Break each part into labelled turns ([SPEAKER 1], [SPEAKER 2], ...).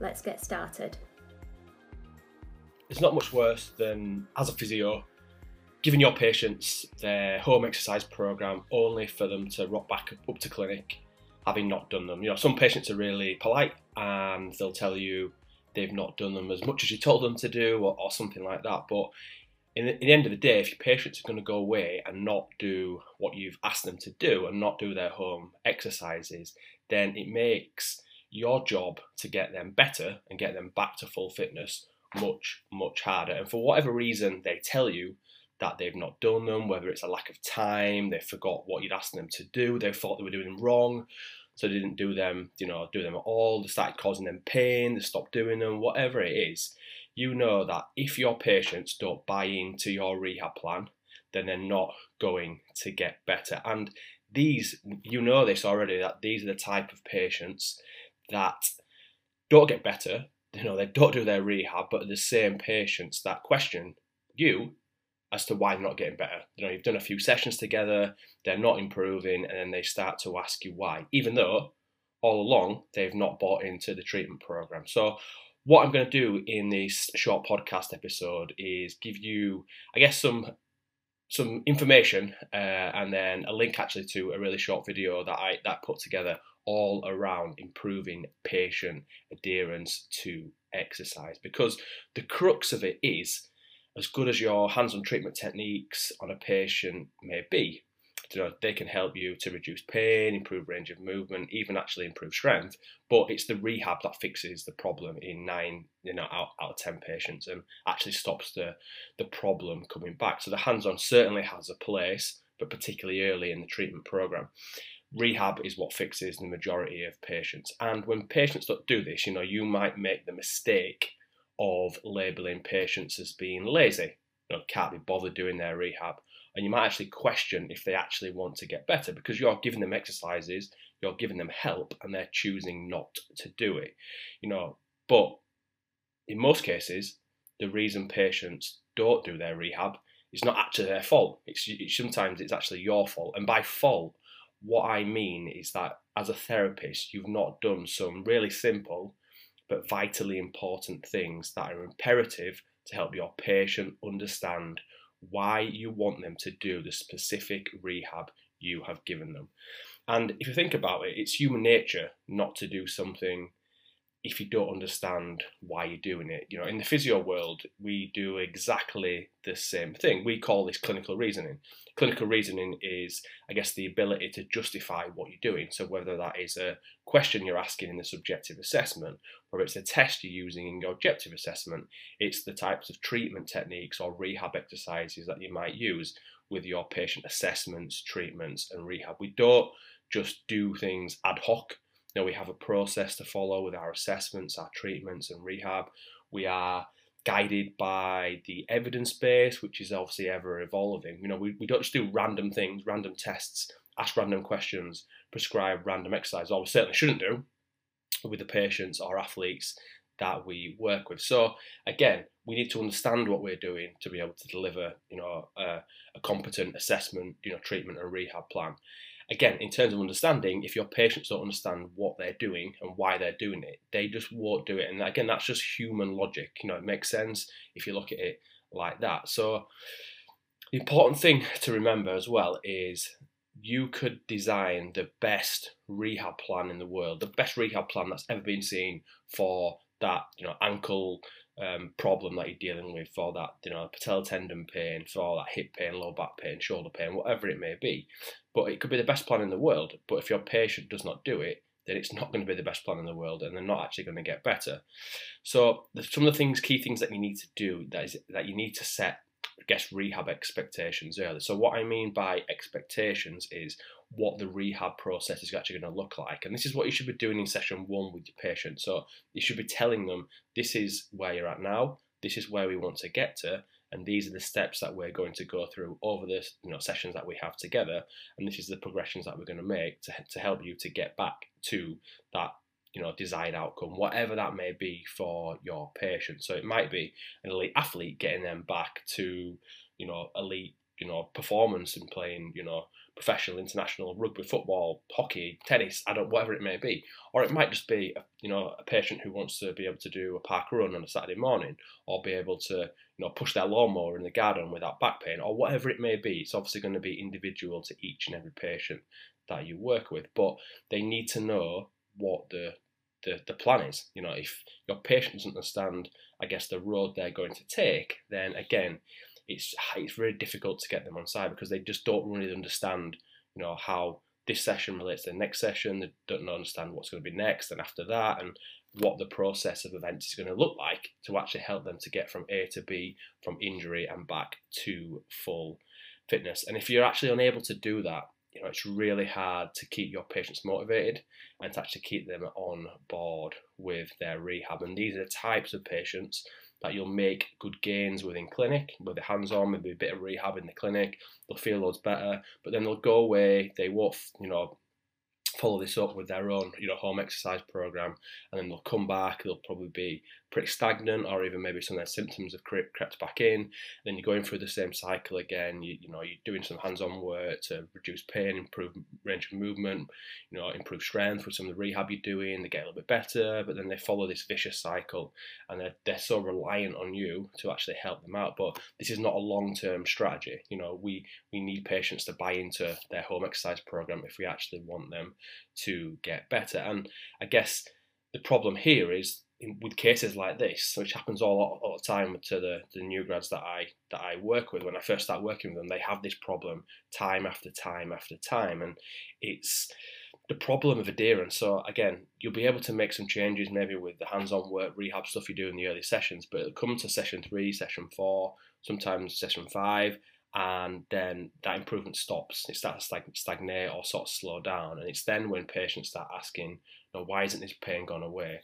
[SPEAKER 1] let's get started.
[SPEAKER 2] It's not much worse than, as a physio, giving your patients their home exercise program only for them to rock back up to clinic having not done them. You know, some patients are really polite and they'll tell you they've not done them as much as you told them to do or, or something like that. But in the, in the, end of the day, if your patients are going to go away and not do what you've asked them to do and not do their home exercises, then it makes your job to get them better and get them back to full fitness much, much harder. And for whatever reason they tell you that they've not done them, whether it's a lack of time, they forgot what you'd asked them to do, they thought they were doing them wrong, so they didn't do them, you know, do them at all, they started causing them pain, they stopped doing them, whatever it is you know that if your patients don't buy into your rehab plan, then they're not going to get better. And these, you know this already, that these are the type of patients that don't get better, you know, they don't do their rehab, but the same patients that question you as to why they're not getting better. You know, you've done a few sessions together, they're not improving, and then they start to ask you why, even though all along they've not bought into the treatment program. So what I'm going to do in this short podcast episode is give you, I guess, some some information uh, and then a link actually to a really short video that I that put together all around improving patient adherence to exercise because the crux of it is as good as your hands-on treatment techniques on a patient may be you know, they can help you to reduce pain, improve range of movement, even actually improve strength. But it's the rehab that fixes the problem in nine, you know, out, out of ten patients, and actually stops the the problem coming back. So the hands-on certainly has a place, but particularly early in the treatment program. Rehab is what fixes the majority of patients. And when patients don't do this, you know, you might make the mistake of labeling patients as being lazy, you know, can't be bothered doing their rehab and you might actually question if they actually want to get better because you're giving them exercises, you're giving them help, and they're choosing not to do it. You know, but in most cases, the reason patients don't do their rehab is not actually their fault. It's, it's sometimes it's actually your fault, and by fault, what I mean is that as a therapist, you've not done some really simple but vitally important things that are imperative to help your patient understand why you want them to do the specific rehab you have given them. And if you think about it, it's human nature not to do something if you don't understand why you're doing it. You know, in the physio world, we do exactly the same thing. We call this clinical reasoning. Clinical reasoning is, I guess, the ability to justify what you're doing. So whether that is a question you're asking in the subjective assessment, or it's a test you're using in your objective assessment, it's the types of treatment techniques or rehab exercises that you might use with your patient assessments, treatments, and rehab. We don't just do things ad hoc you know, we have a process to follow with our assessments, our treatments, and rehab. We are guided by the evidence base, which is obviously ever evolving. You know, we, we don't just do random things, random tests, ask random questions, prescribe random exercise, or we certainly shouldn't do with the patients or athletes that we work with. So again, we need to understand what we're doing to be able to deliver, you know, a competent assessment, you know, treatment and rehab plan. Again, in terms of understanding, if your patients don't understand what they're doing and why they're doing it, they just won't do it. And again, that's just human logic. You know, it makes sense if you look at it like that. So the important thing to remember as well is you could design the best rehab plan in the world, the best rehab plan that's ever been seen for that, you know, ankle um, problem that you're dealing with, for that, you know, patellar tendon pain, for that hip pain, low back pain, shoulder pain, whatever it may be. But it could be the best plan in the world. But if your patient does not do it, then it's not going to be the best plan in the world, and they're not actually going to get better. So some of the things, key things that you need to do, that is that you need to set guess rehab expectations early. So what I mean by expectations is what the rehab process is actually going to look like. And this is what you should be doing in session one with your patient. So you should be telling them this is where you're at now, this is where we want to get to, and these are the steps that we're going to go through over the you know sessions that we have together, and this is the progressions that we're going to make to, to help you to get back to that you know desired outcome, whatever that may be for your patient. So it might be an elite athlete getting them back to you know elite you know performance and playing you know professional, international rugby, football, hockey, tennis, I don't whatever it may be, or it might just be you know a patient who wants to be able to do a park run on a Saturday morning, or be able to you know push their lawnmower in the garden without back pain, or whatever it may be. It's obviously going to be individual to each and every patient that you work with, but they need to know what the the, the plan is. You know, if your patient doesn't understand, I guess, the road they're going to take, then again, it's it's very difficult to get them on side because they just don't really understand, you know, how this session relates to the next session. They don't understand what's going to be next and after that, and what the process of events is going to look like to actually help them to get from A to B, from injury and back to full fitness. And if you're actually unable to do that, you know, it's really hard to keep your patients motivated and to actually keep them on board with their rehab. And these are the types of patients that you'll make good gains within clinic, with the hands-on, maybe a bit of rehab in the clinic. They'll feel loads better, but then they'll go away. They won't, you know, follow this up with their own, you know, home exercise program, and then they'll come back. They'll probably be pretty stagnant, or even maybe some of their symptoms have crept back in. Then you're going through the same cycle again. You, you know, you're doing some hands-on work to reduce pain, improve range of movement, you know, improve strength with some of the rehab you're doing. They get a little bit better, but then they follow this vicious cycle, and they're they're so reliant on you to actually help them out. But this is not a long-term strategy. You know, we we need patients to buy into their home exercise program if we actually want them to get better. And I guess the problem here is in, with cases like this, which happens all, all the time to the, the new grads that I that I work with. When I first start working with them, they have this problem time after time after time, and it's the problem of adherence. So again, you'll be able to make some changes maybe with the hands-on work, rehab stuff you do in the early sessions, but come to session three, session four, sometimes session five, and then that improvement stops. It starts to stagnate or sort of slow down, and it's then when patients start asking, you know, why isn't this pain gone away?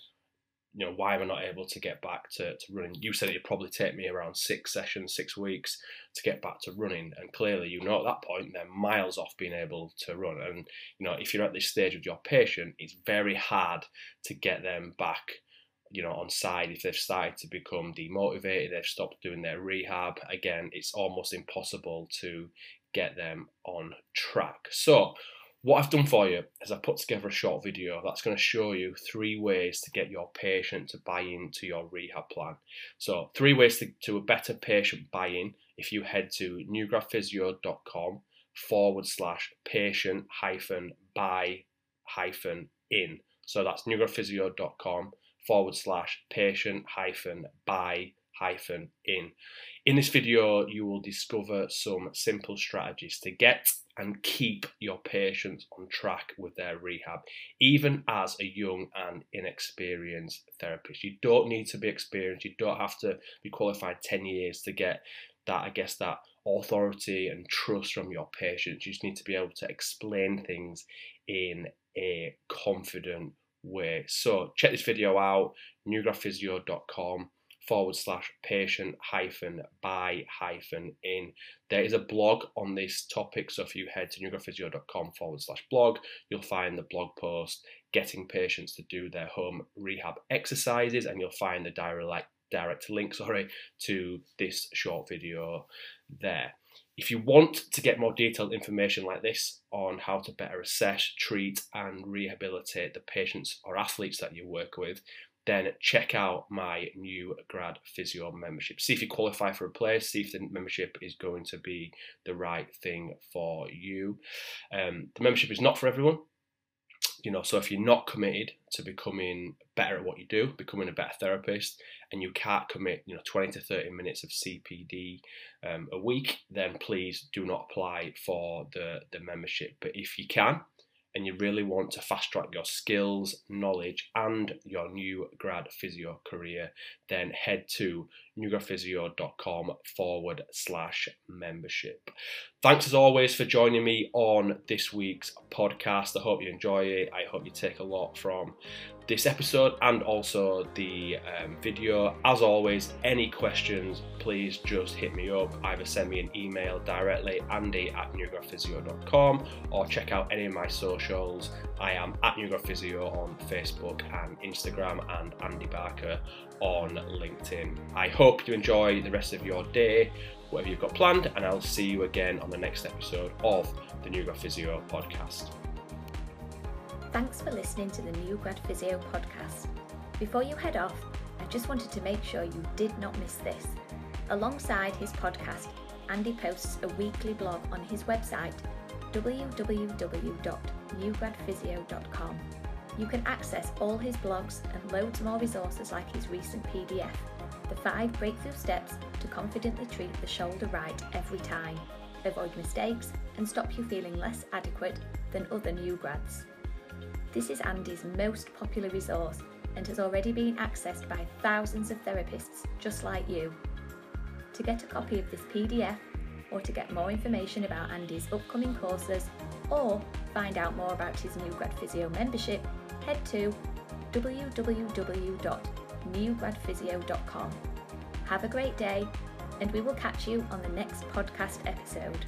[SPEAKER 2] You know, why am I not able to get back to, to running? You said it'd probably take me around six sessions, six weeks to get back to running, and clearly, you know, at that point they're miles off being able to run. And you know, if you're at this stage with your patient, it's very hard to get them back you know, on side if they've started to become demotivated, they've stopped doing their rehab. Again, it's almost impossible to get them on track. So, what I've done for you is I put together a short video that's going to show you three ways to get your patient to buy into your rehab plan. So, three ways to, to a better patient buy in if you head to newgradphysio.com forward slash patient hyphen buy hyphen in. So, that's newgradphysio.com forward slash patient hyphen buy hyphen in. In this video, you will discover some simple strategies to get and keep your patients on track with their rehab, even as a young and inexperienced therapist. You don't need to be experienced, you don't have to be qualified 10 years to get that, I guess, that authority and trust from your patients. You just need to be able to explain things in a confident way. So check this video out, newgradphysio.com forward slash patient hyphen buy hyphen in. There is a blog on this topic, so if you head to newgradphysio.com forward slash blog, you'll find the blog post getting patients to do their home rehab exercises and you'll find the direct direct link, sorry, to this short video there. If you want to get more detailed information like this on how to better assess, treat, and rehabilitate the patients or athletes that you work with, then check out my new grad physio membership. See if you qualify for a place, see if the membership is going to be the right thing for you. Um, the membership is not for everyone. You know, so if you're not committed to becoming better at what you do, becoming a better therapist, and you can't commit, you know, 20 to 30 minutes of CPD um, a week, then please do not apply for the, the membership. But if you can, and you really want to fast track your skills, knowledge, and your new grad physio career, then head to newgradphysio.com forward slash membership. Thanks as always for joining me on this week's podcast. I hope you enjoy it. I hope you take a lot from this episode and also the um, video. As always, any questions, please just hit me up. Either send me an email directly, andy at newgradphysio.com, or check out any of my socials. I am at newgradphysio on Facebook and Instagram, and Andy Barker on LinkedIn. I hope you enjoy the rest of your day, whatever you've got planned, and I'll see you again on the next episode of the New Grad Physio podcast.
[SPEAKER 1] Thanks for listening to the New Grad Physio podcast. Before you head off, I just wanted to make sure you did not miss this. Alongside his podcast, Andy posts a weekly blog on his website www.newgradphysio.com. You can access all his blogs and loads more resources like his recent PDF, The 5 Breakthrough Steps to Confidently Treat the Shoulder Right Every Time, avoid mistakes, and stop you feeling less adequate than other new grads. This is Andy's most popular resource and has already been accessed by thousands of therapists just like you. To get a copy of this PDF, or to get more information about Andy's upcoming courses, or find out more about his new Grad Physio membership, head to www.newgradphysio.com. Have a great day, and we will catch you on the next podcast episode.